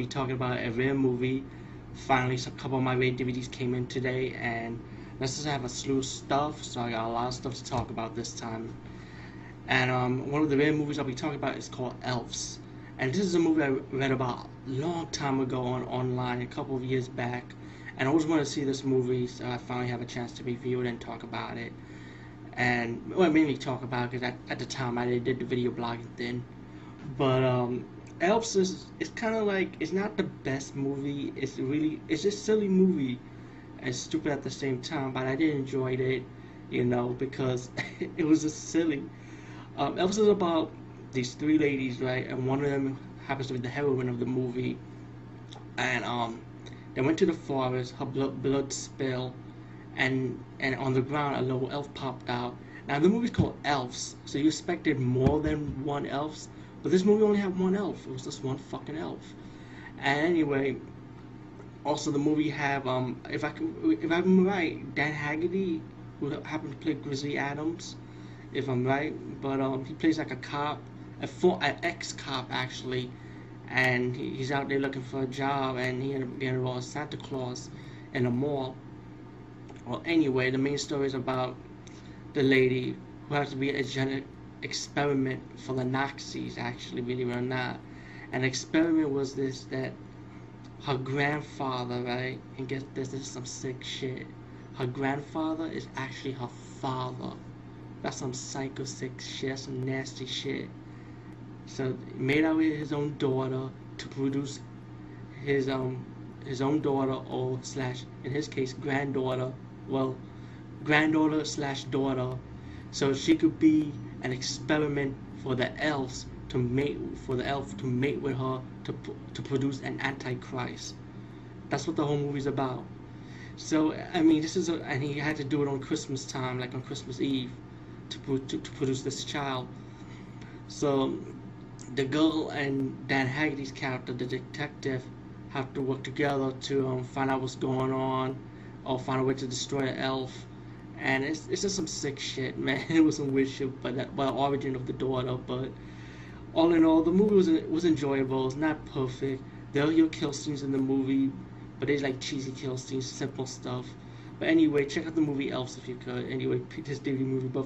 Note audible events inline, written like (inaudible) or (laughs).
be talking about a rare movie. Finally, a couple of my rare DVDs came in today, and let's just have a slew of stuff. So I got a lot of stuff to talk about this time. And um, one of the rare movies I'll be talking about is called Elves. And this is a movie I read about a long time ago on online, a couple of years back. And I always wanted to see this movie, so I finally have a chance to review it and talk about it. And well, mainly talk about it because at, at the time I did the video blogging thing. But um, Elves is it's kind of like it's not the best movie. It's really it's just silly movie and stupid at the same time. But I did enjoy it, you know, because (laughs) it was just silly. Um, Elves is about these three ladies, right? And one of them happens to be the heroine of the movie. And um, they went to the forest. Her blood, blood spilled, and and on the ground a little elf popped out. Now the movie's called Elves, so you expected more than one elves, but this movie only had one elf. It was just one fucking elf. And anyway, also the movie have um if I can if I'm right, Dan Haggerty who happened to play Grizzly Adams, if I'm right, but um he plays like a cop, a for an ex cop actually, and he, he's out there looking for a job, and he ended up getting involved Santa Claus in a mall. Well, anyway, the main story is about the lady who has to be a genetic experiment for the Nazis, actually, believe or not. An experiment was this that her grandfather, right? And guess this, this is some sick shit. Her grandfather is actually her father. That's some psycho sick shit. That's some nasty shit. So made out with his own daughter to produce his um his own daughter or slash in his case granddaughter. Well, granddaughter slash daughter, so she could be an experiment for the elves to mate for the elf to mate with her to to produce an antichrist. That's what the whole movie's about. So I mean, this is a, and he had to do it on Christmas time, like on Christmas Eve, to to, to produce this child. So the girl and Dan Haggerty's character, the detective, have to work together to um, find out what's going on, or find a way to destroy the elf. And it's, it's just some sick shit, (laughs) man. It was some weird shit, but that, well, origin of the daughter. But all in all, the movie was was enjoyable. It's not perfect. There are your kill scenes in the movie, but they like cheesy kill scenes, simple stuff. But anyway, check out the movie Elves if you could. Anyway, (laughs) this DVD movie, but